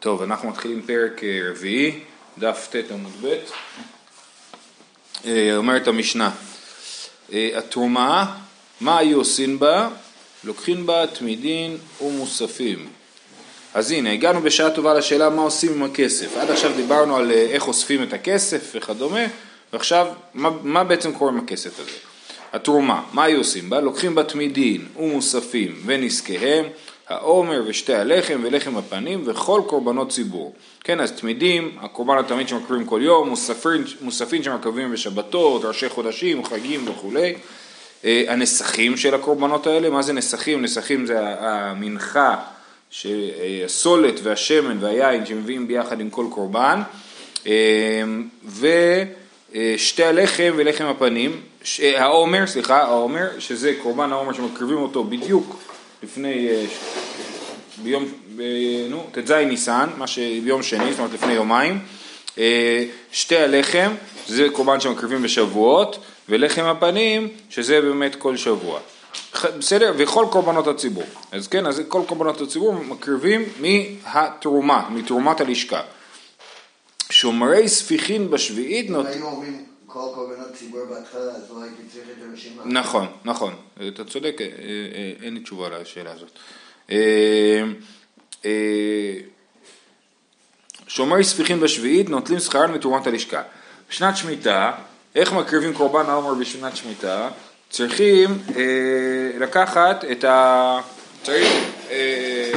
טוב, אנחנו מתחילים פרק אה, רביעי, דף ט עמוד ב', אה, אומרת המשנה, אה, התרומה, מה היו עושים בה? לוקחים בה תמידין ומוספים. אז הנה, הגענו בשעה טובה לשאלה מה עושים עם הכסף. עד עכשיו דיברנו על איך אוספים את הכסף וכדומה, ועכשיו, מה, מה בעצם קורה עם הכסף הזה? התרומה, מה היו עושים בה? לוקחים בה תמידין ומוספים ונזקיהם העומר ושתי הלחם ולחם הפנים וכל קורבנות ציבור. כן, אז תמידים, הקורבן התמיד שמקריבים כל יום, מוספין, מוספין שמקריבים בשבתות, ראשי חודשים, חגים וכולי. אה, הנסכים של הקורבנות האלה, מה זה נסכים? נסכים זה המנחה, הסולת והשמן והיין שמביאים ביחד עם כל קורבן, אה, ושתי הלחם ולחם הפנים, העומר, סליחה, העומר, שזה קורבן העומר שמקריבים אותו בדיוק לפני, אה, ביום, ב, נו, ט"ז ניסן, מה שביום שני, זאת אומרת לפני יומיים, אה, שתי הלחם, זה קורבן שמקריבים בשבועות, ולחם הפנים, שזה באמת כל שבוע. בסדר? וכל קורבנות הציבור. אז כן, אז כל קורבנות הציבור מקריבים מהתרומה, מתרומת הלשכה. שומרי ספיחין בשביעית נות... היינו אומרים כל קורבנות ציבור בהתחלה, אז לא הייתי צריך את הרשימה. נכון, נכון, אתה צודק, אה, אה, אין לי תשובה לשאלה הזאת. אה, שומרי ספיחין בשביעית נוטלים שכרן מתרומת הלשכה. בשנת שמיטה, איך מקריבים קורבן העומר בשנת שמיטה? צריכים אה, לקחת את ה... צריך אה,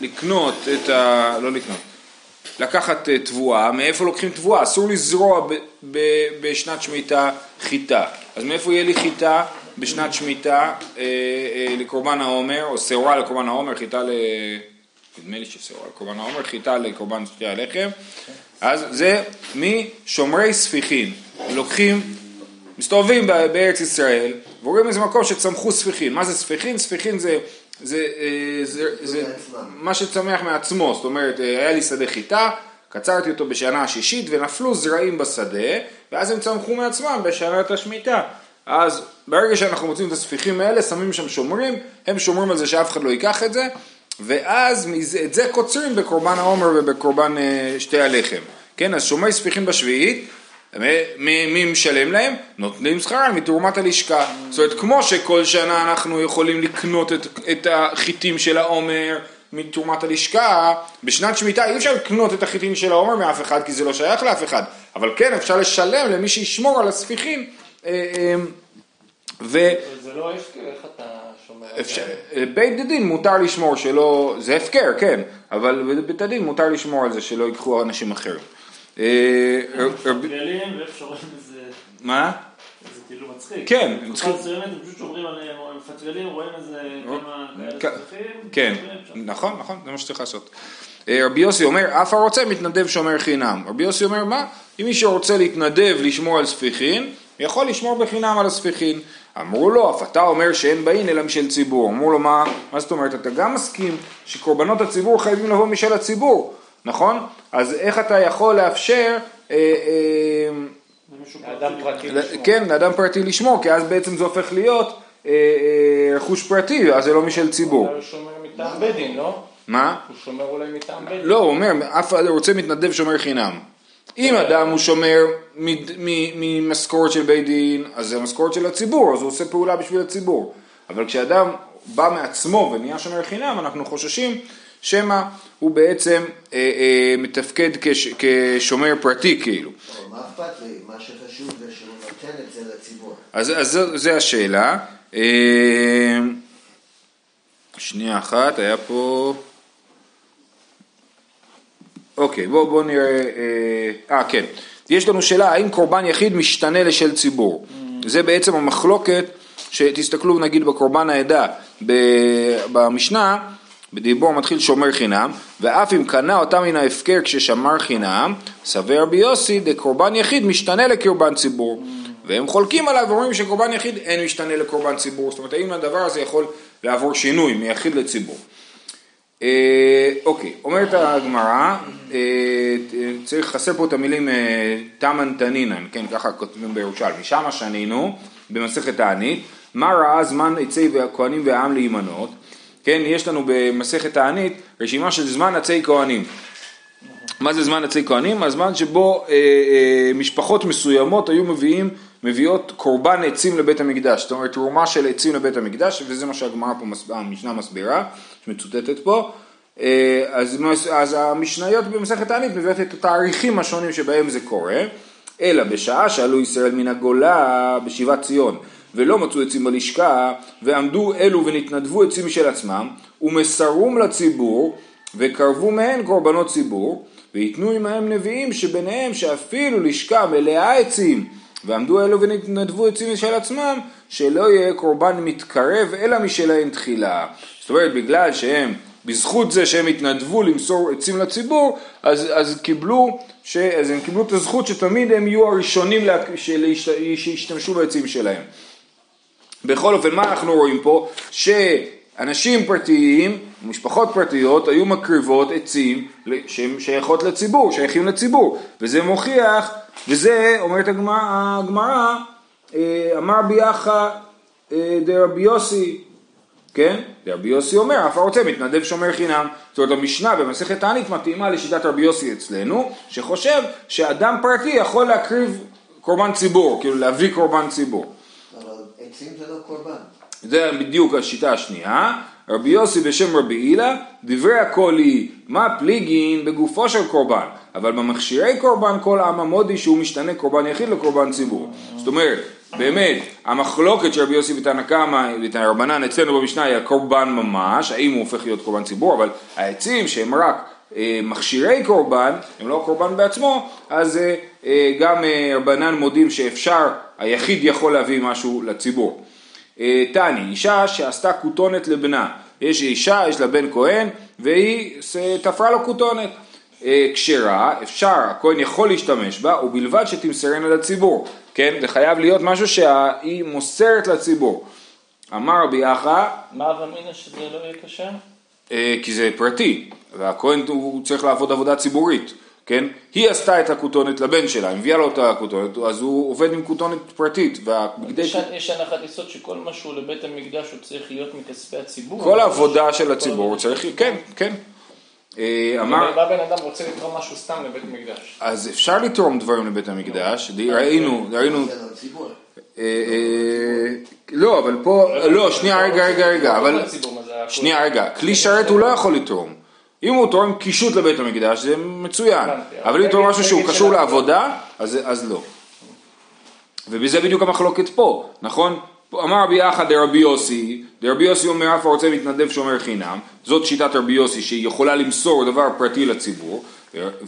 לקנות את ה... לא לקנות, לקחת אה, תבואה, מאיפה לוקחים תבואה? אסור לזרוע ב, ב, בשנת שמיטה חיטה. אז מאיפה יהיה לי חיטה בשנת שמיטה אה, אה, לקורבן העומר, או שעורה לקורבן העומר, חיטה ל... נדמה לי ששעורה לקורבן העומר, חיטה לקורבן שתי הלחם. אז זה משומרי ספיחין. לוקחים, מסתובבים בארץ ישראל, ורואים איזה מקום שצמחו ספיחין. מה זה ספיחין? ספיחין זה... זה, אה, זה, זה, זה מה שצומח מעצמו, זאת אומרת, אה, היה לי שדה חיטה, קצרתי אותו בשנה השישית ונפלו זרעים בשדה, ואז הם צמחו מעצמם בשנת השמיטה. אז ברגע שאנחנו מוצאים את הספיחים האלה, שמים שם שומרים, הם שומרים על זה שאף אחד לא ייקח את זה, ואז את זה קוצרים בקורבן העומר ובקורבן אה, שתי הלחם. כן, אז שומרי ספיחים בשביעית, מי משלם להם? נותנים שכרם מתרומת הלשכה. זאת אומרת, כמו שכל שנה אנחנו יכולים לקנות את, את החיטים של העומר מתרומת הלשכה, בשנת שמיטה אי אפשר לקנות את החיטים של העומר מאף אחד, כי זה לא שייך לאף אחד, אבל כן אפשר לשלם למי שישמור על הספיחים. אה, אה, ו... זה לא הפקר, איך אתה שומע? אפשר, בית הדין מותר לשמור שלא, זה הפקר, כן, אבל בבית הדין מותר לשמור על זה שלא ייקחו אנשים אחרים. מפטרלים ואיפה שומרים איזה... מה? זה כאילו מצחיק. כן. בתקופה מסוימת הם פשוט שומרים עליהם, הם מפטרלים, רואים איזה כמה כאלה צריכים. כן, נכון, נכון, זה מה שצריך לעשות. רבי יוסי אומר, אף הרוצה מתנדב שומר חינם. רבי יוסי אומר, מה? אם מישהו רוצה להתנדב לשמור על ספיחין, יכול לשמור בחינם על הספיחין. אמרו לו, אף אתה אומר שאין באין אלא משל ציבור. אמרו לו, מה, מה זאת אומרת? אתה גם מסכים שקורבנות הציבור חייבים לבוא משל הציבור. נכון? אז איך אתה יכול לאפשר... אה, אה, לאדם פרטי לשמור. כן, לאדם פרטי לשמור, כי אז בעצם זה הופך להיות אה, רכוש פרטי, אז זה לא משל ציבור. הוא שומר מטעם בית דין, לא? מה? הוא שומר אולי מטעם בית דין. לא, הוא אומר, אף אחד רוצה מתנדב שומר חינם. אם אדם הוא שומר ממשכורת של בית דין, אז זה משכורת של הציבור, אז הוא עושה פעולה בשביל הציבור. אבל כשאדם בא מעצמו ונהיה שומר חינם, אנחנו חוששים שמא הוא בעצם אה, אה, מתפקד כש, כשומר פרטי כאילו. מה אכפת לי? מה שחשוב זה שהוא נותן את זה לציבור. אז, אז זו, זו השאלה. אה, שנייה אחת, היה פה... אוקיי, בואו בוא נראה... אה, אה, כן. יש לנו שאלה, האם קורבן יחיד משתנה לשל ציבור? Mm. זה בעצם המחלוקת, שתסתכלו נגיד בקורבן העדה במשנה, בדיבור מתחיל שומר חינם, ואף אם קנה אותה מן ההפקר כששמר חינם, סבר רבי יוסי דקורבן יחיד משתנה לקורבן ציבור. והם חולקים עליו ואומרים שקורבן יחיד אין משתנה לקורבן ציבור. זאת אומרת, האם הדבר הזה יכול לעבור שינוי מיחיד לציבור. אה, אוקיי, אומרת הגמרא, אה, צריך, חסר פה את המילים אה, תמן תנינן, כן, ככה כותבים בירושלמי, שמה שנינו, במסכת תענית, מה ראה זמן עצי הכהנים והעם להימנות? כן, יש לנו במסכת תענית רשימה של זמן עצי כהנים. מה זה זמן עצי כהנים? הזמן שבו אה, אה, משפחות מסוימות היו מביאים, מביאות קורבן עצים לבית המקדש, זאת אומרת תרומה של עצים לבית המקדש, וזה מה שהגמרא פה, מס, המשנה מסבירה, שמצוטטת פה. אה, אז, אז המשניות במסכת תענית מביאות את התאריכים השונים שבהם זה קורה, אלא בשעה שעלו ישראל מן הגולה בשיבת ציון ולא מצאו עצים בלשכה ועמדו אלו ונתנדבו עצים משל עצמם ומסרום לציבור וקרבו מהן קורבנות ציבור ויתנו עמהם נביאים שביניהם שאפילו לשכה מלאה עצים ועמדו אלו ונתנדבו עצים משל עצמם שלא יהיה קורבן מתקרב אלא משלהם תחילה זאת אומרת בגלל שהם בזכות זה שהם התנדבו למסור עצים לציבור, אז, אז, קיבלו, ש, אז הם קיבלו את הזכות שתמיד הם יהיו הראשונים לה, שישתמשו בעצים שלהם. בכל אופן, מה אנחנו רואים פה? שאנשים פרטיים, משפחות פרטיות, היו מקריבות עצים שהם שייכות לציבור, שייכים לציבור, וזה מוכיח, וזה, אומרת הגמרא, אה, אמר ביאחא אה, דרבי יוסי כן? רבי יוסי אומר, אף הרוצה מתנדב שומר חינם. זאת אומרת, המשנה במסכת תענית מתאימה לשיטת רבי יוסי אצלנו, שחושב שאדם פרטי יכול להקריב קורבן ציבור, כאילו להביא קורבן ציבור. אבל עצים זה לא קורבן. זה בדיוק השיטה השנייה. רבי יוסי בשם רבי הילה, דברי הכל היא מה פליגין בגופו של קורבן, אבל במכשירי קורבן כל העם המודי שהוא משתנה קורבן יחיד לקורבן ציבור. זאת אומרת, באמת, המחלוקת של רבי יוסי ותנא קמא ותנא אצלנו במשנה היא הקורבן ממש, האם הוא הופך להיות קורבן ציבור, אבל העצים שהם רק מכשירי קורבן, הם לא קורבן בעצמו, אז אה, אה, גם אה, רבנן מודים שאפשר, היחיד יכול להביא משהו לציבור. אה, תני, אישה שעשתה כותונת לבנה, יש אישה, יש לה בן כהן, והיא תפרה לו כותונת. אה, כשרה, אפשר, הכהן יכול להשתמש בה, ובלבד שתמסרנה לציבור, כן? זה חייב להיות משהו שהיא מוסרת לציבור. אמר רבי אחא... מה אבא שזה לא יהיה כשר? אה, כי זה פרטי, והכהן הוא צריך לעבוד עבודה ציבורית. כן? היא עשתה את הכותונת לבן שלה, הביאה לו את הכותונת, אז הוא עובד עם כותונת פרטית. והבגדי... יש הנחת יסוד שכל מה שהוא לבית המקדש הוא צריך להיות מכספי הציבור. כל העבודה של הציבור הוא צריך, כן, כן. אה, אמר... אם בן אדם רוצה לתרום משהו סתם לבית המקדש. אז אפשר לתרום דברים לבית המקדש, ראינו, ראינו... אה, אה, לא, אבל פה, לא, שנייה, רגע, רגע, רגע, אבל... שנייה, רגע, כלי שרת הוא לא יכול לתרום. אם הוא תורם קישוט לבית המקדש זה מצוין, אבל אם הוא תורם משהו שהוא קשור לעבודה, אז לא. ובזה בדיוק המחלוקת פה, נכון? אמר רבי יחא דרבי יוסי, דרבי יוסי אומר אף הרוצה מתנדב שומר חינם, זאת שיטת רבי יוסי שהיא יכולה למסור דבר פרטי לציבור,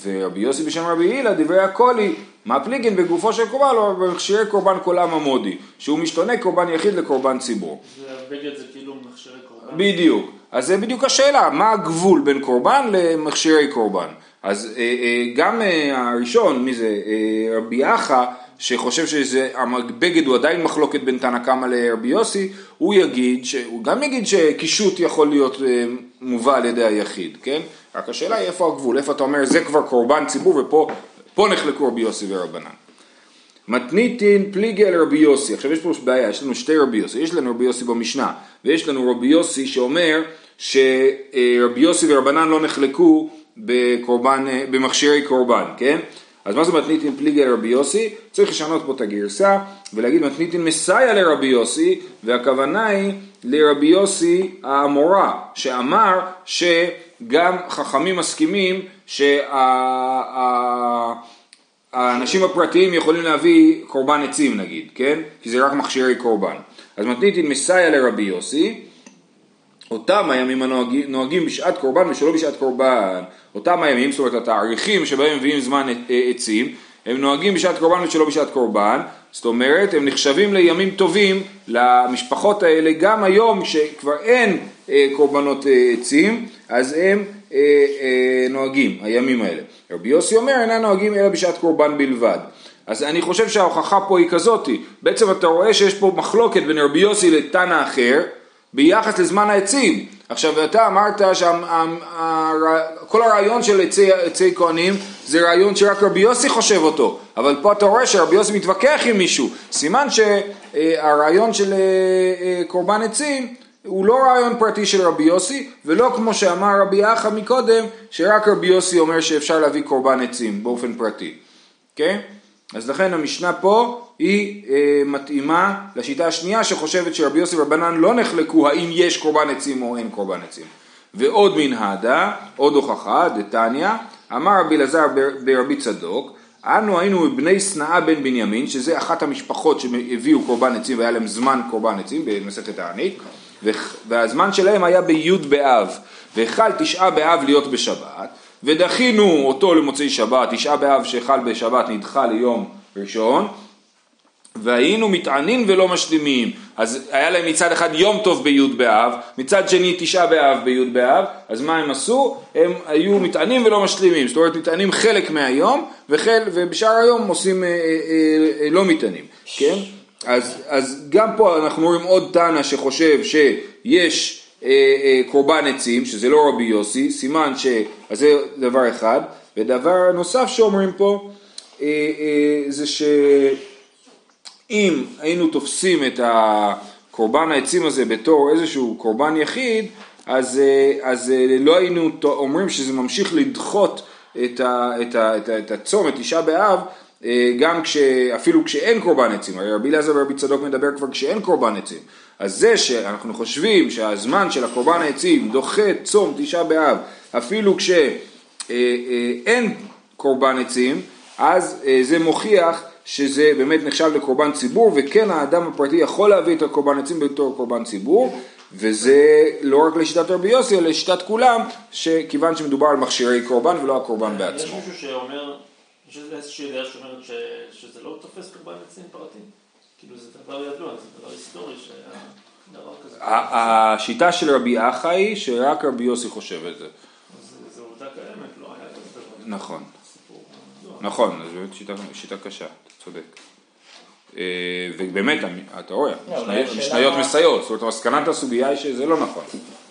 ורבי יוסי בשם רבי הילה דברי הקולי, מה פליגין בגופו של קורבן או במכשירי קורבן קולם המודי, שהוא משתנה קורבן יחיד לקורבן ציבור. זה הבגד זה כאילו מכשירי קורבן. בדיוק. אז זה בדיוק השאלה, מה הגבול בין קורבן למכשירי קורבן? אז אה, אה, גם אה, הראשון, מי זה, רבי אחא, שחושב שהבגד הוא עדיין מחלוקת בין תנא קמא לרבי יוסי, הוא יגיד, הוא גם יגיד שקישוט יכול להיות מובא על ידי היחיד, כן? רק השאלה היא איפה הגבול, איפה אתה אומר זה כבר קורבן ציבור ופה נחלקו רבי יוסי ורבנן. מתניתין פליגי על רבי יוסי, עכשיו יש פה בעיה, יש לנו שתי רבי יוסי, יש לנו רבי יוסי במשנה ויש לנו רבי יוסי שאומר שרבי יוסי ורבנן לא נחלקו בקורבן, במכשירי קורבן, כן? אז מה זה מתניתין פליגי על רבי יוסי? צריך לשנות פה את הגרסה ולהגיד מתניתין מסייע לרבי יוסי והכוונה היא לרבי יוסי האמורה שאמר שגם חכמים מסכימים שה... האנשים הפרטיים יכולים להביא קורבן עצים נגיד, כן? כי זה רק מכשירי קורבן. אז מתניתין מסייע לרבי יוסי, אותם הימים הנוהגים בשעת קורבן ושלא בשעת קורבן, אותם הימים, זאת אומרת התאריכים שבהם מביאים זמן עצים, הם נוהגים בשעת קורבן ושלא בשעת קורבן, זאת אומרת הם נחשבים לימים טובים למשפחות האלה גם היום שכבר אין אה, קורבנות אה, עצים, אז הם אה, אה, נוהגים, הימים האלה. רבי יוסי אומר אינם נוהגים אלא בשעת קורבן בלבד. אז אני חושב שההוכחה פה היא כזאתי, בעצם אתה רואה שיש פה מחלוקת בין רבי יוסי לתנא אחר ביחס לזמן העצים. עכשיו אתה אמרת שכל הרעיון של עצי, עצי כהנים זה רעיון שרק רבי יוסי חושב אותו, אבל פה אתה רואה שרבי יוסי מתווכח עם מישהו, סימן שהרעיון של אה, אה, קורבן עצים הוא לא רעיון פרטי של רבי יוסי, ולא כמו שאמר רבי אחא מקודם, שרק רבי יוסי אומר שאפשר להביא קורבן עצים באופן פרטי, כן? אז לכן המשנה פה היא אה, מתאימה לשיטה השנייה שחושבת שרבי יוסי ורבנן לא נחלקו האם יש קורבן עצים או אין קורבן עצים. ועוד מנהדה, עוד הוכחה, דתניא, אמר רבי אלעזר ברבי צדוק, אנו היינו בני שנאה בן בנימין, שזה אחת המשפחות שהביאו קורבן עצים והיה להם זמן קורבן עצים במסכת הענית, והזמן שלהם היה בי' באב, והחל תשעה באב להיות בשבת, ודחינו אותו למוצאי שבת, תשעה באב שחל בשבת נדחה ליום ראשון, והיינו מתענים ולא משלימים, אז היה להם מצד אחד יום טוב בי' באב, מצד שני תשעה באב בי' באב, אז מה הם עשו? הם היו מתענים ולא משלימים, זאת אומרת מתענים חלק מהיום, וחל, ובשאר היום עושים אה, אה, אה, לא מתענים, כן? אז, אז גם פה אנחנו רואים עוד תנא שחושב שיש קורבן עצים, שזה לא רבי יוסי, סימן ש... אז זה דבר אחד, ודבר נוסף שאומרים פה, אה, אה, זה ש... אם היינו תופסים את הקורבן העצים הזה בתור איזשהו קורבן יחיד, אז, אה, אז אה, לא היינו אומרים שזה ממשיך לדחות את, ה, את, ה, את, ה, את הצום, את תשעה באב, אה, גם כש, אפילו כשאין קורבן עצים, הרי רבי אלעזר ורבי צדוק מדבר כבר כשאין קורבן עצים, אז זה שאנחנו חושבים שהזמן של הקורבן העצים דוחה צום תשעה באב, אפילו כשאין קורבן עצים, אז זה מוכיח שזה באמת נחשב לקורבן ציבור, וכן האדם הפרטי יכול להביא את הקורבן עצים בתור קורבן ציבור, וזה לא רק לשיטת רבי יוסי, אלא לשיטת כולם, שכיוון שמדובר על מכשירי קורבן ולא הקורבן בעצמו. יש מישהו שאומר, יש איזושהי דעה שאומרת שזה לא תופס קורבן עצים פרטי? כאילו זה דבר ידוע, זה דבר היסטורי שהיה דבר כזה. השיטה של רבי אחא היא שרק רבי יוסי חושב את זה. זו עובדה קיימת, לא היה כזה דבר. נכון. נכון, זו באמת שיטה קשה. צודק. אה, ובאמת, אתה רואה, משניות מסייעות, זאת אומרת, מסקנת הסוגיה היא שזה לא נכון,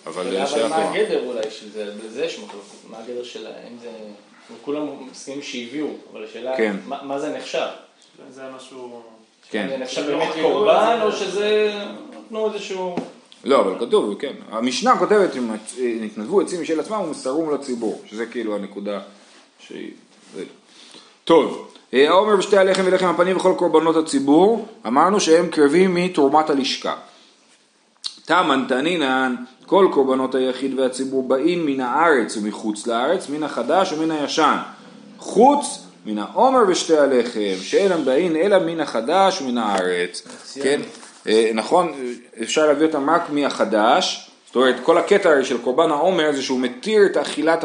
אבל שאלה מה הגדר אולי של זה, בזה יש מחלוקת, מה הגדר של האם זה, כולם מסכימים שהביאו, אבל השאלה, כן. מה זה נחשב? זה משהו... כן. זה נחשב באמת קורבן, או שזה נתנו איזשהו... לא, אבל כתוב, כן. המשנה כותבת, אם נתנדבו עצים משל עצמם ומסרו לציבור, שזה כאילו הנקודה שהיא... טוב. העומר בשתי הלחם ולחם הפנים וכל קורבנות הציבור, אמרנו שהם קרבים מתרומת הלשכה. תמן תנינן, כל קורבנות היחיד והציבור באים מן הארץ ומחוץ לארץ, מן החדש ומן הישן. חוץ מן העומר ושתי הלחם, שאינם באים אלא מן החדש ומן הארץ. כן, אה, נכון, אפשר להביא אותם רק מהחדש. זאת אומרת, כל הקטע של קורבן העומר זה שהוא מתיר את אכילת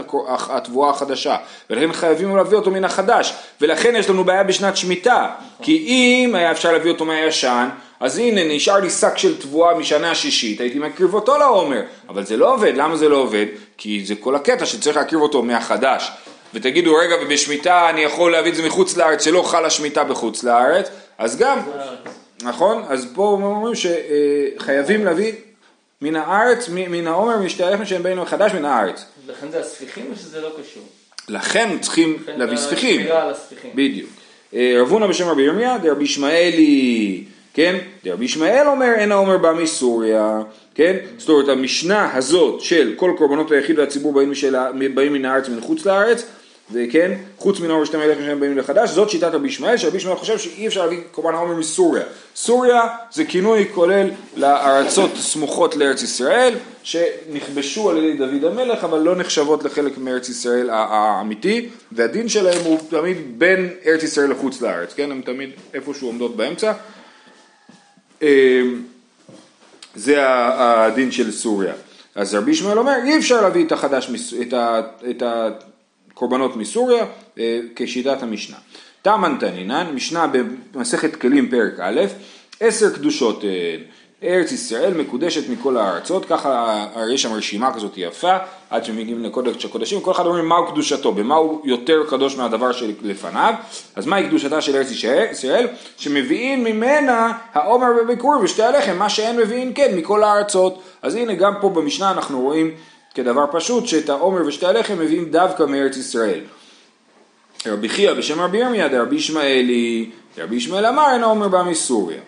התבואה החדשה, ולכן חייבים להביא אותו מן החדש, ולכן יש לנו בעיה בשנת שמיטה, כי אם היה אפשר להביא אותו מהישן, אז הנה נשאר לי שק של תבואה משנה השישית, הייתי מקריב אותו לעומר, אבל זה לא עובד, למה זה לא עובד? כי זה כל הקטע שצריך להקריב אותו מהחדש. ותגידו, רגע, ובשמיטה אני יכול להביא את זה מחוץ לארץ, שלא חלה שמיטה בחוץ לארץ, אז גם, נכון? אז פה אומרים שחייבים להביא מן הארץ, מן העומר, משתי הלחם שהם באים מחדש מן הארץ. לכן זה הספיחים או שזה לא קשור? לכן צריכים להביא ספיחים. בדיוק. אה, רב הונא בשם רבי ירמיה, דרבי ישמעאלי, כן? דרבי ישמעאל אומר, אין העומר בא מסוריה, כן? זאת אומרת, המשנה הזאת של כל קורבנות היחיד והציבור באים, באים מן הארץ ומחוץ לארץ, וכן, חוץ מן העומר שתי מלכים שהם באים לחדש, זאת שיטת רבי ישמעאל, שרבי ישמעאל חושב שאי אפשר להביא קורבן העומר מסוריה. סוריה זה כינוי כולל לארצות סמוכות לארץ ישראל, שנכבשו על ידי דוד המלך, אבל לא נחשבות לחלק מארץ ישראל האמיתי, והדין שלהם הוא תמיד בין ארץ ישראל לחוץ לארץ, כן? הם תמיד איפשהו עומדות באמצע. אמ, זה הדין של סוריה. אז רבי ישמעאל אומר, אי אפשר להביא את החדש, את ה... קורבנות מסוריה אה, כשיטת המשנה. תמן תנינן, משנה במסכת כלים פרק א', עשר קדושות ארץ ישראל מקודשת מכל הארצות, ככה יש שם רשימה כזאת יפה, עד שמגיעים לקודש הקודשים, כל אחד אומרים מהו קדושתו, במה הוא יותר קדוש מהדבר שלפניו, אז מהי קדושתה של ארץ ישראל? שמביאים ממנה העומר וביקור ושתי הלחם, מה שאין מביאים כן מכל הארצות. אז הנה גם פה במשנה אנחנו רואים כדבר פשוט שאת העומר ושתי הלחם מביאים דווקא מארץ ישראל. רבי חייא בשם רבי ירמיה דרבי ישמעאלי, רבי ישמעאל אמר אין העומר בא מסוריה.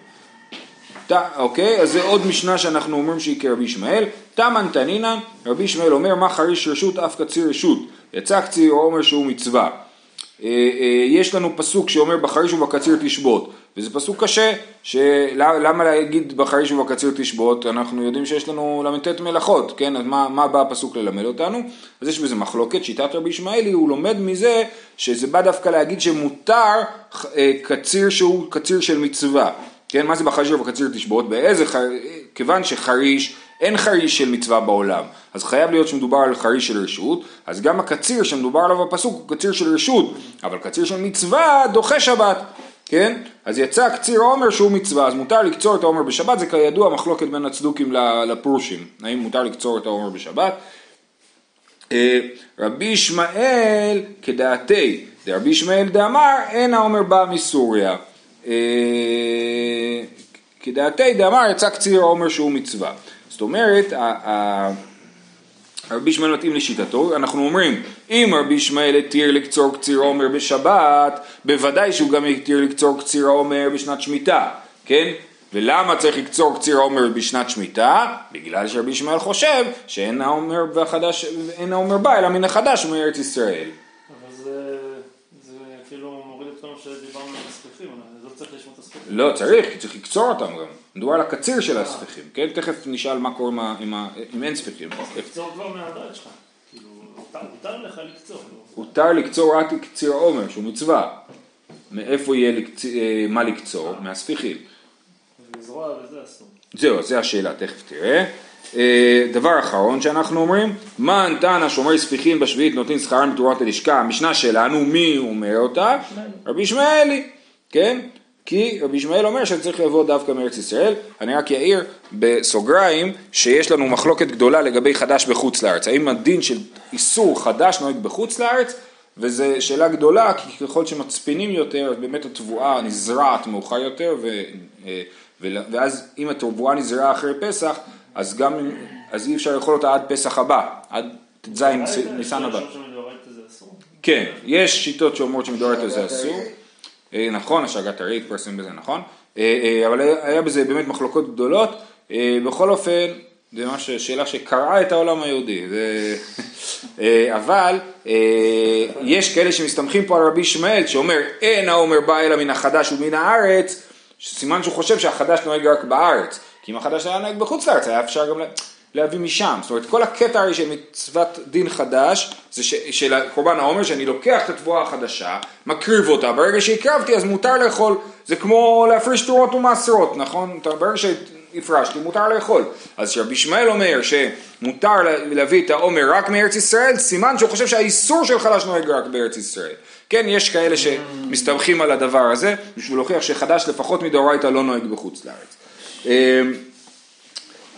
ת- אוקיי, אז זה עוד משנה שאנחנו אומרים שהיא כרבי ישמעאל. תמן תנינן, רבי ישמעאל אומר מה חריש רשות אף קציר רשות. יצא קציר אומר שהוא מצווה. אה, אה, יש לנו פסוק שאומר בחריש ובקציר תשבות, וזה פסוק קשה, שלמה להגיד בחריש ובקציר תשבות, אנחנו יודעים שיש לנו ל"ט מלאכות, כן, אז מה, מה בא הפסוק ללמד אותנו? אז יש בזה מחלוקת, שיטת רבי ישמעאלי, הוא לומד מזה שזה בא דווקא להגיד שמותר אה, קציר שהוא קציר של מצווה, כן, מה זה בחריש ובקציר תשבות? באיזה חריש, כיוון שחריש אין חריש של מצווה בעולם, אז חייב להיות שמדובר על חריש של רשות, אז גם הקציר שמדובר עליו בפסוק הוא קציר של רשות, אבל קציר של מצווה דוחה שבת, כן? אז יצא קציר עומר שהוא מצווה, אז מותר לקצור את העומר בשבת, זה כידוע מחלוקת בין הצדוקים לפרושים, האם מותר לקצור את העומר בשבת? אה, רבי ישמעאל כדעתי, דרבי ישמעאל דאמר אין העומר בא מסוריה. אה, כדעתי דאמר יצא קציר עומר שהוא מצווה. זאת אומרת, רבי ישמעאל מתאים לשיטתו, אנחנו אומרים, אם רבי ישמעאל התיר לקצור קציר עומר בשבת, בוודאי שהוא גם התיר לקצור קציר עומר בשנת שמיטה, כן? ולמה צריך לקצור קציר עומר בשנת שמיטה? בגלל שרבי ישמעאל חושב שאין העומר בחדש, אין העומר בא אלא מן החדש ומארץ ישראל. אבל זה, זה כאילו מוריד את כל מה שדיברנו על הספיחים, לא צריך לשמוע את הספיחים. לא, צריך, כי צריך לקצור אותם גם. מדובר על הקציר של הספיחים, כן? תכף נשאל מה קורה אם אין ספיחים. לקצור כבר מהדעת שלך. כאילו, מותר לך לקצור. לא? הותר לקצור רק קציר עומר, שהוא מצווה. מאיפה יהיה. אה, מה לקצור? מהספיחים. זהו, זו השאלה, תכף תראה. אה, דבר אחרון שאנחנו אומרים, מן תנא שומרי ספיחים בשביעית נותנים שכרם בתרועת הלשכה, המשנה שלנו, מי אומר אותה? רבי ישמעאלי, כן? כי רבי ישמעאל אומר שצריך לבוא דווקא מארץ ישראל, אני רק אעיר בסוגריים שיש לנו מחלוקת גדולה לגבי חדש בחוץ לארץ, האם הדין של איסור חדש נוהג בחוץ לארץ, וזו שאלה גדולה, כי ככל שמצפינים יותר, אז באמת התבואה נזרעת מאוחר יותר, ו, אה, ואז אם התבואה נזרעה אחרי פסח, אז גם, אז אי אפשר לאכול אותה עד פסח הבא, עד ט"ז ניסן הבא. כן, יש שיטות שאומרות שמדורת זה אסור. אה, נכון, השגת הרי התפרסם בזה, נכון. אה, אה, אבל היה בזה באמת מחלוקות גדולות. בכל אופן, זה ממש שאלה שקרעה את העולם היהודי. זה... אבל יש כאלה שמסתמכים פה על רבי ישמעאל, שאומר אין העומר בא אלא מן החדש ומן הארץ, סימן שהוא חושב שהחדש נוהג רק בארץ. כי אם החדש היה נוהג בחוץ לארץ, היה אפשר גם להביא משם. זאת אומרת, כל הקטע הרי של מצוות דין חדש, זה ש, של קורבן העומר, שאני לוקח את התבואה החדשה, מקריב אותה, ברגע שהקרבתי אז מותר לאכול, זה כמו להפריש תרועות ומעשרות, נכון? ברגע שהפרשתי מותר לאכול. אז כשרבי ישמעאל אומר שמותר לה- להביא את העומר רק מארץ ישראל, סימן שהוא חושב שהאיסור של חדש נוהג רק בארץ ישראל. כן, יש כאלה שמסתמכים על הדבר הזה, בשביל להוכיח שחדש לפחות מדאורייתא לא נוהג בחוץ לארץ.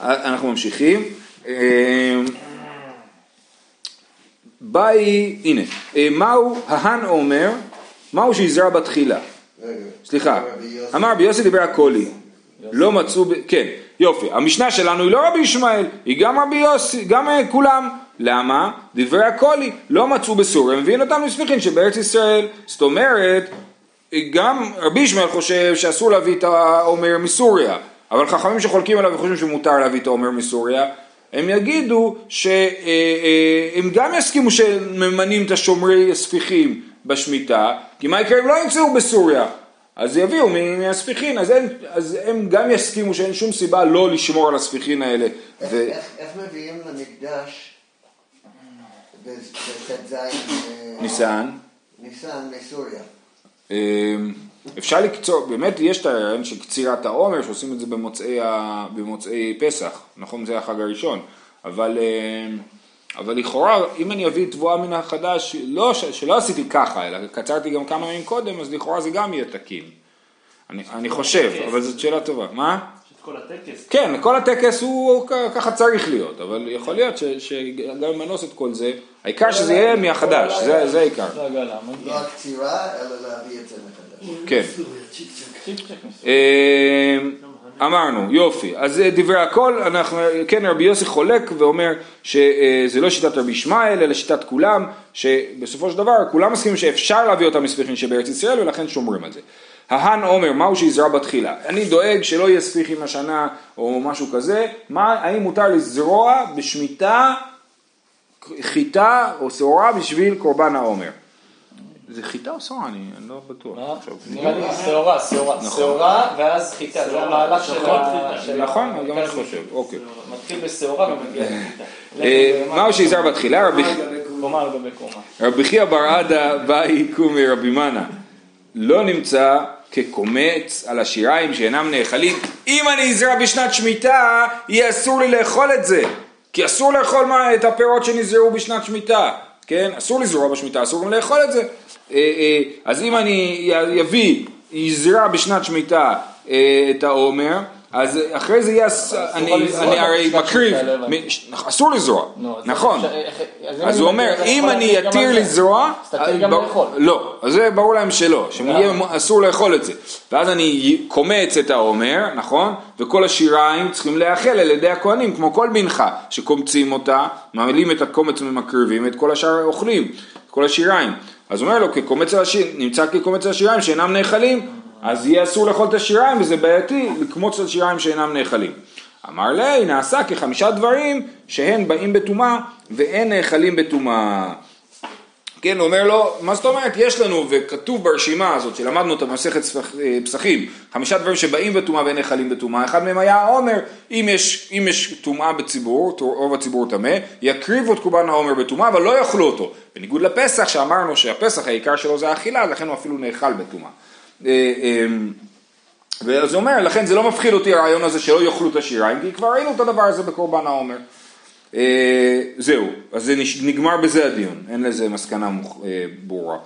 אנחנו ממשיכים. אמ, באי, הנה, אה, מהו ההן אומר, מהו שיזרע בתחילה? סליחה, רבי יוסי. אמר רבי יוסי דיבר הקולי, לא מצאו, ב- כן, יופי, המשנה שלנו היא לא רבי ישמעאל, היא גם רבי יוסי, גם אה, כולם, למה? דברי הקולי, לא מצאו בסוריה, מביאים אותם לספיחין שבארץ ישראל, זאת אומרת, גם רבי ישמעאל חושב שאסור להביא את העומר מסוריה, אבל חכמים שחולקים עליו וחושבים שמותר להביא את העומר מסוריה, הם יגידו שהם גם יסכימו שממנים את השומרי הספיחים בשמיטה, כי מה יקרה אם לא ימצאו בסוריה? אז יביאו מהספיחין, אז, אין, אז הם גם יסכימו שאין שום סיבה לא לשמור על הספיחין האלה. איך- ו... איך- איך מביאים למקדש בט"ז אה, ניסן, ניסן מסוריה? אפשר לקצור, באמת יש את הרעיון של קצירת העומר, שעושים את זה במוצאי, ה... במוצאי פסח, נכון זה החג הראשון, אבל, אמ, אבל לכאורה אם אני אביא תבואה מן החדש, לא, ש- שלא עשיתי ככה, אלא קצרתי גם כמה ימים קודם, אז לכאורה זה גם יהיה תקין. אני, אני חושב, אבל זאת שאלה טובה. מה? כל הטקס. כן, כל הטקס הוא ככה צריך להיות, אבל יכול להיות ש- שגם אם ננוס את כל זה, העיקר שזה יהיה מהחדש, זה, זה העיקר. לא למה. לא הקצירה, אלא להביא את זה מחדש. כן. אה, אמרנו, יופי. אז זה דברי הכל, אנחנו, כן, רבי יוסי חולק ואומר שזה לא שיטת רבי ישמעאל, אלא שיטת כולם, שבסופו של דבר כולם מסכימים שאפשר להביא אותם לספיחין שבארץ ישראל ולכן שומרים על זה. ההן עומר, מהו שיזרע בתחילה? אני דואג שלא יהיה ספיחים השנה או משהו כזה, מה, האם מותר לזרוע בשמיטה חיטה או שעורה בשביל קורבן העומר? זה חיטה או שעורה? אני, אני לא בטוח? עכשיו. נראה לי שעורה, שעורה, שעורה ואז חיטה, זה המהלך של ה... של נכון, ה- גם אני חושב, אוקיי. מתחיל בשעורה ומגיע לחיטה. אה, מהו שיזרע בתחילה? רבי- קומה על גבי קומה. רבי חייא בר עדה באי קומי רבי מנה לא נמצא כקומץ על השיריים שאינם נאכלים אם אני אזרע בשנת שמיטה יהיה אסור לי לאכול את זה כי אסור לאכול מה, את הפירות שנזרעו בשנת שמיטה כן אסור לזרוע בשמיטה אסור גם לאכול את זה אה, אה, אז אם אני אביא יזרע בשנת שמיטה אה, את העומר אז אחרי זה יהיה, אני אני הרי מקריב, לא אסור לזרוע, נכון, אז הוא אומר, אם אני אתיר. לזרוע. לא, אז זה ברור להם שלא, שיהיה למה? אסור לאכול את זה. ואז אני קומץ את העומר, נכון? וכל השיריים צריכים להיאכל על ידי הכהנים, כמו כל מנחה, שקומצים אותה, מעלים את הקומץ ומקריבים, את כל השאר אוכלים, כל השיריים. אז הוא אומר לו, כקומץ על השיר, נמצא כקומץ על השיריים שאינם נאכלים, אז יהיה אסור לאכול את השיריים, וזה בעייתי לקמוץ על שיריים שאינם נאכלים. אמר לי, נעשה כחמישה דברים שהן באים בטומאה ואין נאכלים בטומאה. כן, אומר לו, מה זאת אומרת? יש לנו, וכתוב ברשימה הזאת, שלמדנו אותה במסכת ספח- אה, פסחים, חמישה דברים שבאים בטומאה ואין נאכלים בטומאה, אחד מהם היה העומר, אם יש, יש טומאה בציבור, רוב הציבור טמא, יקריבו את קורבן העומר בטומאה, אבל לא יאכלו אותו. בניגוד לפסח, שאמרנו שהפסח העיקר שלו זה האכילה, לכן הוא אפילו נאכל בטומאה. אה, אה, ואז הוא אומר, לכן זה לא מפחיד אותי הרעיון הזה שלא יאכלו את השיריים, כי כבר ראינו את הדבר הזה בקורבן העומר. אה, זהו, אז זה נגמר בזה הדיון, אין לזה מסקנה אה, ברורה.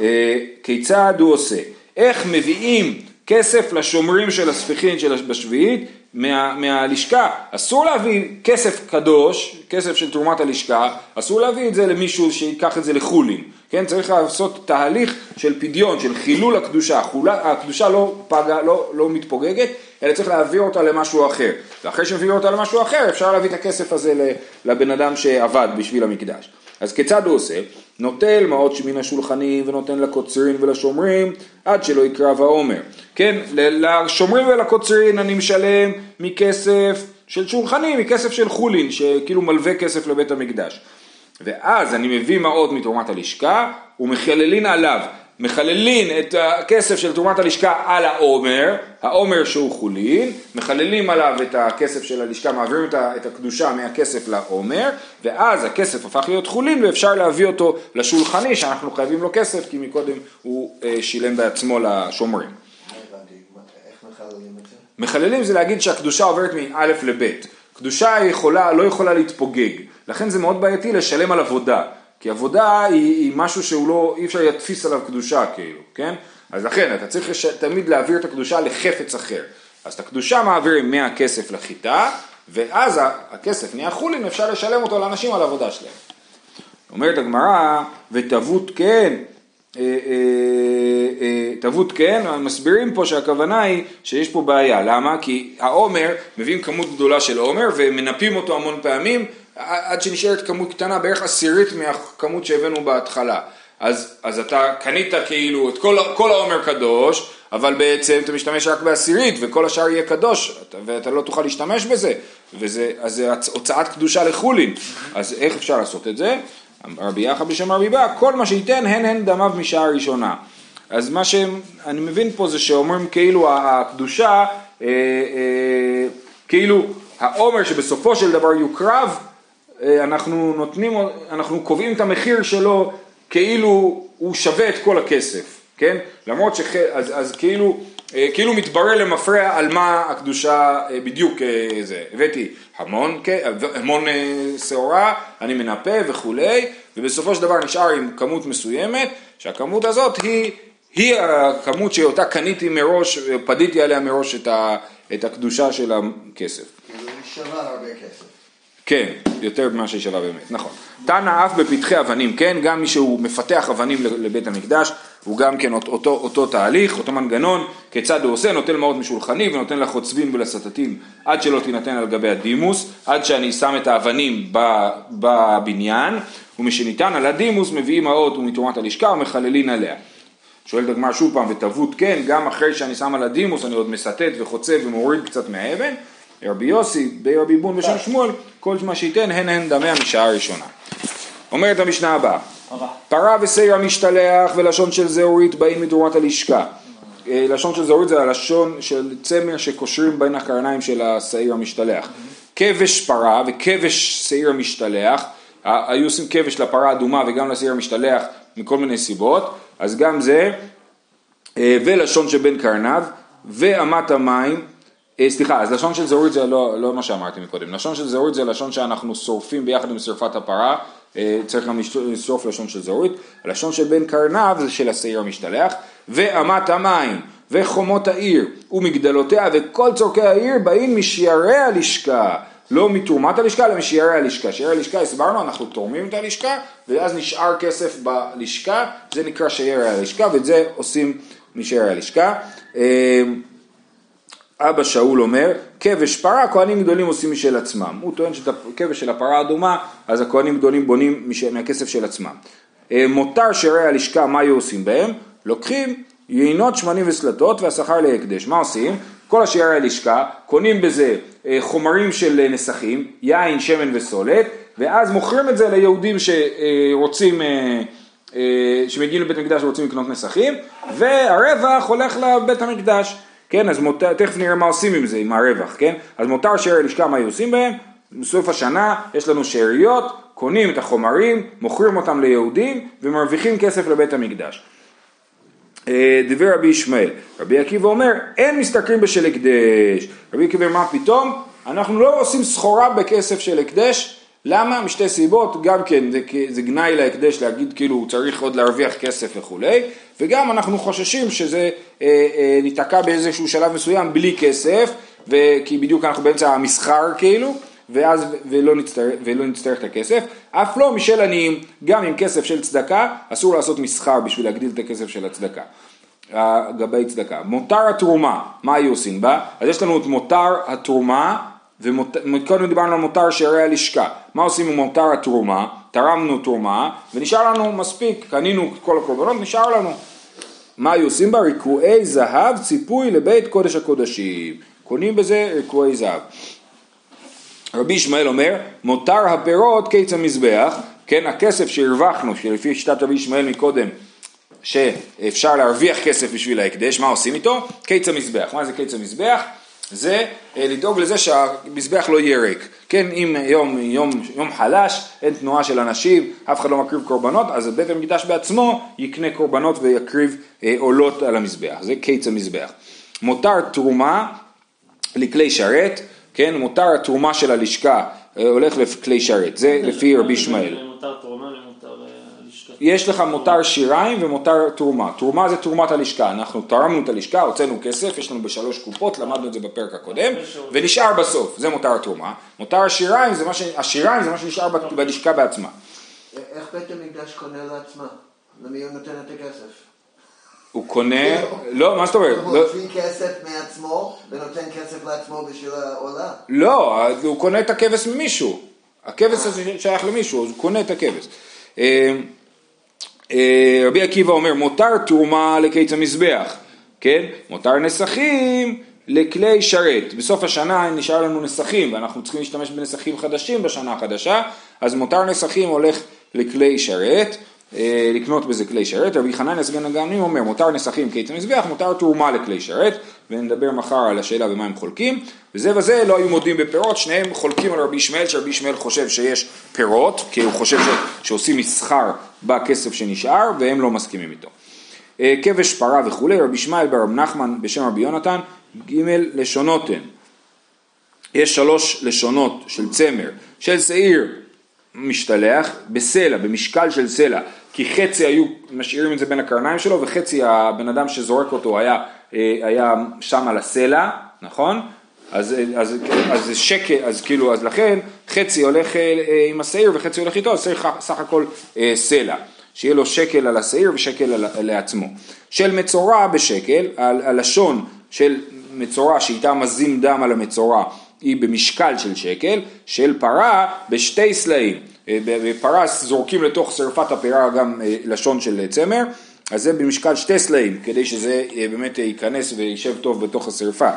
אה, כיצד הוא עושה? איך מביאים כסף לשומרים של הספיחין של בשביעית מה, מהלשכה? אסור להביא כסף קדוש, כסף של תרומת הלשכה, אסור להביא את זה למישהו שיקח את זה לחולין, כן? צריך לעשות תהליך של פדיון, של חילול הקדושה, החולה, הקדושה לא, פגה, לא, לא מתפוגגת, אלא צריך להעביר אותה למשהו אחר. ואחרי שמביאים אותה למשהו אחר, אפשר להביא את הכסף הזה לבן אדם שעבד בשביל המקדש. אז כיצד הוא עושה? נוטל מעות מן השולחנים ונותן לקוצרין ולשומרים עד שלא יקרב העומר. כן, לשומרים ולקוצרין אני משלם מכסף של שולחנים, מכסף של חולין, שכאילו מלווה כסף לבית המקדש. ואז אני מביא מעות מתרומת הלשכה ומחללין עליו. מחללין את הכסף של תרומת הלשכה על העומר, העומר שהוא חולין, מחללים עליו את הכסף של הלשכה, מעבירים את הקדושה מהכסף לעומר, ואז הכסף הפך להיות חולין ואפשר להביא אותו לשולחני שאנחנו חייבים לו כסף כי מקודם הוא אה, שילם בעצמו לשומרים. מחללים זה להגיד שהקדושה עוברת מא' לב'. קדושה יכולה, לא יכולה להתפוגג, לכן זה מאוד בעייתי לשלם על עבודה, כי עבודה היא, היא משהו שהוא לא, אי אפשר להדפיס עליו קדושה כאילו, כן? אז לכן אתה צריך לש, תמיד להעביר את הקדושה לחפץ אחר. אז את הקדושה מעבירים מהכסף לחיטה, ואז הכסף נהיה חולין, אפשר לשלם אותו לאנשים על העבודה שלהם. אומרת הגמרא, ותבות כן, אה, אה, אה, תבות כן, מסבירים פה שהכוונה היא שיש פה בעיה, למה? כי העומר, מביאים כמות גדולה של עומר ומנפים אותו המון פעמים עד שנשארת כמות קטנה, בערך עשירית מהכמות שהבאנו בהתחלה. אז, אז אתה קנית כאילו את כל, כל העומר קדוש, אבל בעצם אתה משתמש רק בעשירית וכל השאר יהיה קדוש אתה- ואתה לא תוכל להשתמש בזה, וזה, אז זה הוצאת קדושה לחולין, אז איך אפשר לעשות את זה? רבי יחד בשם רבי בא, כל מה שייתן הן הן דמיו משעה ראשונה. אז מה שאני מבין פה זה שאומרים כאילו הקדושה, אה, אה, כאילו העומר שבסופו של דבר יוקרב, אנחנו נותנים, אנחנו קובעים את המחיר שלו כאילו הוא שווה את כל הכסף, כן? למרות שח... אז, אז כאילו, אה, כאילו מתברר למפרע על מה הקדושה אה, בדיוק אה, זה. הבאתי המון, כן, המון אה, שעורה, אני מנפה וכולי, ובסופו של דבר נשאר עם כמות מסוימת, שהכמות הזאת היא, היא הכמות שאותה קניתי מראש, אה, פדיתי עליה מראש את, ה, את הקדושה של הכסף. כאילו שווה הרבה כסף. כן, יותר ממה שהיא שווה באמת, נכון. תנא אף בפתחי אבנים, כן, גם מי שהוא מפתח אבנים לבית המקדש, הוא גם כן אותו, אותו תהליך, אותו מנגנון, כיצד הוא עושה, נוטל מעות משולחני ונותן לחוצבים ולסטטים עד שלא תינתן על גבי הדימוס, עד שאני שם את האבנים בבניין, ומשניתן על הדימוס מביאים מעות ומתרומת הלשכה ומחללין עליה. שואלת הגמרא שוב פעם, ותבוט כן, גם אחרי שאני שם על הדימוס אני עוד מסטט וחוצה ומוריד קצת מהאבן, רבי יוסי, בי רבי בון ושם שמואל, כל מה שייתן הן הן דמי המשעה הראשונה. אומרת המשנה הבאה, פרה ושעיר המשתלח ולשון של זהורית באים מתרומת הלשכה. אה, לשון של זהורית זה הלשון של צמר שקושרים בין הקרניים של השעיר המשתלח. כבש פרה וכבש שעיר המשתלח, היו עושים כבש לפרה אדומה וגם לשעיר המשתלח מכל מיני סיבות, אז גם זה, אה, ולשון שבין קרניו, ואמת המים, סליחה, אז לשון של זהורית זה לא, לא מה שאמרתי מקודם, לשון של זהורית זה לשון שאנחנו שורפים ביחד עם שרפת הפרה, אה, צריך גם לשרוף לשון של זהורית, הלשון של בין קרניו זה של השעיר המשתלח, ואמת המים וחומות העיר ומגדלותיה וכל צורכי העיר באים משיירי הלשכה, לא מתרומת הלשכה אלא משיירי הלשכה. שיירי הלשכה הסברנו, אנחנו תורמים את הלשכה ואז נשאר כסף בלשכה, זה נקרא שיירי הלשכה ואת זה עושים משיירי הלשכה. אה, אבא שאול אומר, כבש פרה, כהנים גדולים עושים משל עצמם. הוא טוען שאת הכבש של הפרה האדומה, אז הכהנים גדולים בונים מהכסף של עצמם. אה, מותר שערי הלשכה, מה היו עושים בהם? לוקחים יינות, שמנים וסלטות והשכר להקדש. מה עושים? כל השערי הלשכה, קונים בזה אה, חומרים של נסכים, יין, שמן וסולת, ואז מוכרים את זה ליהודים שרוצים, אה, שמגיעים לבית המקדש ורוצים לקנות נסכים, והרווח הולך לבית המקדש. כן, אז מות... תכף נראה מה עושים עם זה, עם הרווח, כן? אז מותר שערי לשכה, מה עושים בהם? בסוף השנה יש לנו שאריות, קונים את החומרים, מוכרים אותם ליהודים ומרוויחים כסף לבית המקדש. אה, דבר רבי ישמעאל, רבי עקיבא אומר, אין משתכרים בשל הקדש. רבי עקיבא מה פתאום? אנחנו לא עושים סחורה בכסף של הקדש, למה? משתי סיבות, גם כן זה, זה גנאי להקדש להגיד כאילו הוא צריך עוד להרוויח כסף וכולי, וגם אנחנו חוששים שזה אה, אה, ניתקע באיזשהו שלב מסוים בלי כסף, כי בדיוק אנחנו באמצע המסחר כאילו, ואז ולא נצטרך, ולא נצטרך את הכסף, אף לא משל עניים, גם עם כסף של צדקה, אסור לעשות מסחר בשביל להגדיל את הכסף של הצדקה. גבי צדקה. מותר התרומה, מה היו עושים בה? אז יש לנו את מותר התרומה וקודם דיברנו על מותר שערי הלשכה. מה עושים עם מותר התרומה? תרמנו תרומה ונשאר לנו מספיק, קנינו את כל הקורבנות, נשאר לנו. מה היו עושים בה? ריקועי זהב, ציפוי לבית קודש הקודשים. קונים בזה ריקועי זהב. רבי ישמעאל אומר, מותר הפירות קיץ המזבח, כן, הכסף שהרווחנו, שלפי שיטת רבי ישמעאל מקודם, שאפשר להרוויח כסף בשביל ההקדש, מה עושים איתו? קיץ המזבח. מה זה קיץ המזבח? זה אה, לדאוג לזה שהמזבח לא יהיה ריק. כן, אם יום, יום, יום חלש, אין תנועה של אנשים, אף אחד לא מקריב קורבנות, אז בית המקדש בעצמו יקנה קורבנות ויקריב אה, עולות על המזבח. זה קיץ המזבח. מותר תרומה לכלי שרת, כן, מותר התרומה של הלשכה אה, הולך לכלי שרת, זה לפי רבי ישמעאל. מותר תרומה יש לך מותר שיריים ומותר תרומה. תרומה זה תרומת הלשכה, אנחנו תרמנו את הלשכה, הוצאנו כסף, יש לנו בשלוש קופות, למדנו את זה בפרק הקודם, ונשאר בסוף, זה מותר התרומה. מותר השיריים זה מה, ש... השיריים זה מה שנשאר בלשכה בעצמה. איך בית המקדש קונה לעצמה? למי הוא נותן את הכסף? הוא קונה, לא, מה זאת אומרת? הוא מוציא כסף מעצמו ונותן כסף לעצמו בשביל העולה? לא, הוא קונה את הכבש ממישהו. הכבש הזה שייך למישהו, אז הוא קונה את הכבש. אה, רבי עקיבא אומר מותר תרומה לקיץ המזבח, כן? מותר נסכים לכלי שרת. בסוף השנה נשאר לנו נסכים ואנחנו צריכים להשתמש בנסכים חדשים בשנה החדשה, אז מותר נסכים הולך לכלי שרת, אה, לקנות בזה כלי שרת. רבי חנניה סגן הגאונים אומר מותר נסכים קיץ המזבח, מותר תרומה לכלי שרת, ונדבר מחר על השאלה במה הם חולקים. וזה וזה לא היו מודים בפירות, שניהם חולקים על רבי ישמעאל, שרבי ישמעאל חושב שיש פירות, כי הוא חושב ש... שעושים מסחר בכסף שנשאר, והם לא מסכימים איתו. אה, כבש פרה וכולי, רבי ישמעאל ברב נחמן בשם רבי יונתן, ג' לשונות הן. יש שלוש לשונות של צמר, של שעיר משתלח, בסלע, במשקל של סלע, כי חצי היו משאירים את זה בין הקרניים שלו, וחצי הבן אדם שזורק אותו היה, היה שם על הסלע, נכון? אז, אז, אז זה שקל, אז כאילו, אז לכן חצי הולך אה, אה, עם השעיר וחצי הולך איתו, אז צריך סך הכל אה, סלע, שיהיה לו שקל על השעיר ושקל על, לעצמו. של מצורע בשקל, הלשון של מצורע שאיתה מזים דם על המצורע היא במשקל של שקל, של פרה בשתי סלעים. בפרה זורקים לתוך שרפת הפרה גם לשון של צמר, אז זה במשקל שתי סלעים, כדי שזה אה, באמת ייכנס וישב טוב בתוך השרפה.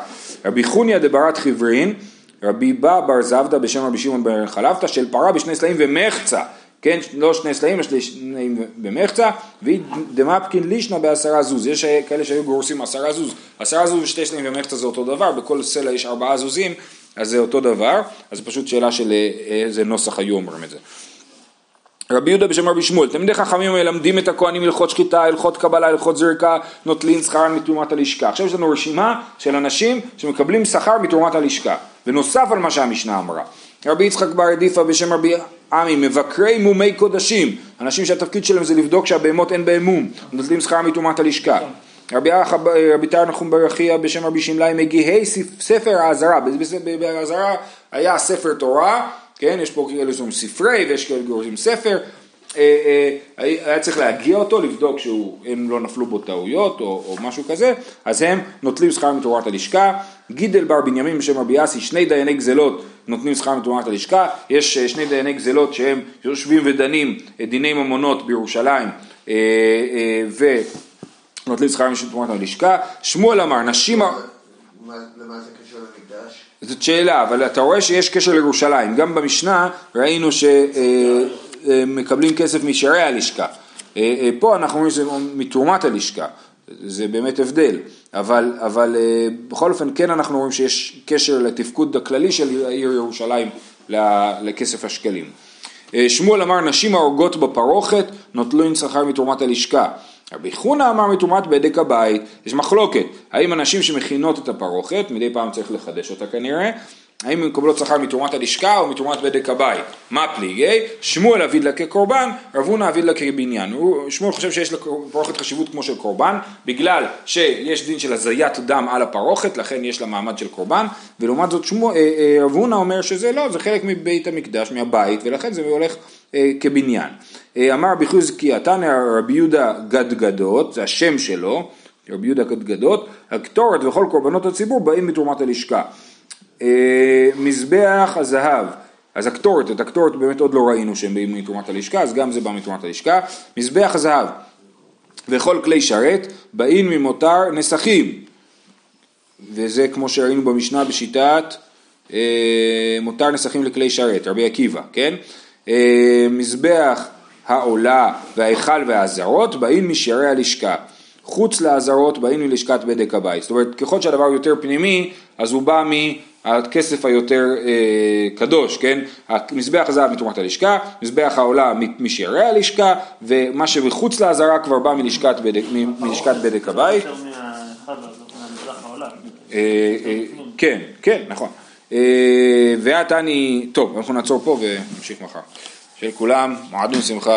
רבי חוניה דברת חברין, רבי בא בר זבדא בשם רבי שמעון בן חלבתא של פרה בשני סלעים ומחצה, כן, לא שני סלעים, יש סלעים במחצה, והיא דמפקין לישנה בעשרה זוז, יש כאלה שהיו גורסים עשרה זוז, עשרה זוז ושתי סלעים ומחצה זה אותו דבר, בכל סלע יש ארבעה זוזים, אז זה אותו דבר, אז פשוט שאלה של אה, איזה נוסח היו אומרים את זה. רבי יהודה בשם רבי שמואל, תלמידי חכמים מלמדים את הכהנים הלכות שחיטה, הלכות קבלה, הלכות זריקה, נוטלין שכרן מתרומת הלשכה. עכשיו יש לנו רשימה של אנשים שמקבלים שכר מתרומת הלשכה, ונוסף על מה שהמשנה אמרה. רבי יצחק בר עדיפה בשם רבי עמי, מבקרי מומי קודשים, אנשים שהתפקיד שלהם זה לבדוק שהבהמות אין בהם מום, נוטלים שכר מתרומת הלשכה. רבי, רבי תר נחום בר אחיה בשם רבי שמלאי מגיהי ספר האזהרה, באזהרה היה ספר תורה כן? יש פה כאלה שאומרים ספרי ויש כאלה שאומרים ספר. אה, אה, היה צריך להגיע אותו, לבדוק שהם לא נפלו בו טעויות או, או משהו כזה, אז הם נוטלים שכר מתורת הלשכה. גידל בר בנימין בשם רבי אסי, שני דייני גזלות נותנים שכר מתורת הלשכה. יש אה, שני דייני גזלות שהם יושבים ודנים דיני ממונות בירושלים ונוטלים שכר מתורת הלשכה. שמואל אמר, נשים... למה זה קשור למקדש? זאת שאלה, אבל אתה רואה שיש קשר לירושלים. גם במשנה ראינו שמקבלים אה, אה, כסף משערי הלשכה. אה, פה אנחנו רואים שזה מתרומת הלשכה. זה באמת הבדל, אבל, אבל בכל אופן כן אנחנו רואים שיש קשר לתפקוד הכללי של העיר ירושלים לכסף השקלים. שמואל אמר נשים ההורגות בפרוכת נוטלו שכר מתרומת הלשכה. רבי חונה אמר מתרומת בדק הבית, יש מחלוקת, האם הנשים שמכינות את הפרוכת, מדי פעם צריך לחדש אותה כנראה, האם הן מקבלות שכר מתרומת הלשכה או מתרומת בדק הבית? מה פליגי? שמואל אביד לה כקורבן, רב הונא אביד לה כבניין. שמואל חושב שיש לפרוכת חשיבות כמו של קורבן, בגלל שיש דין של הזיית דם על הפרוכת, לכן יש לה מעמד של קורבן, ולעומת זאת אה, אה, רב הונא אומר שזה לא, זה חלק מבית המקדש, מהבית, ולכן זה הולך אה, כבניין. אמר רבי חוזקי, תנא רבי יהודה גדגדות, זה השם שלו, רבי יהודה גדגדות, הקטורת וכל קורבנות הציבור באים מתרומת הלשכה. אה, מזבח הזהב, אז הקטורת, את הקטורת באמת עוד לא ראינו שהם באים מתרומת הלשכה, אז גם זה בא מתרומת הלשכה. מזבח הזהב וכל כלי שרת באים ממותר נסכים, וזה כמו שראינו במשנה בשיטת אה, מותר נסכים לכלי שרת, רבי עקיבא, כן? אה, מזבח העולה וההיכל והעזרות באים משערי הלשכה. חוץ לעזרות באים מלשכת בדק הבית. זאת אומרת, ככל שהדבר יותר פנימי, אז הוא בא מהכסף היותר אה, קדוש, כן? מזבח הזהב מתרומת הלשכה, מזבח העולה משערי הלשכה, ומה שמחוץ לעזרה כבר בא מלשכת בדק, מלשכת בדק הבית. אה, אה, כן, כן, נכון. ואת אני, טוב, אנחנו נעצור פה ונמשיך מחר. של כולם, מועדון שמחה.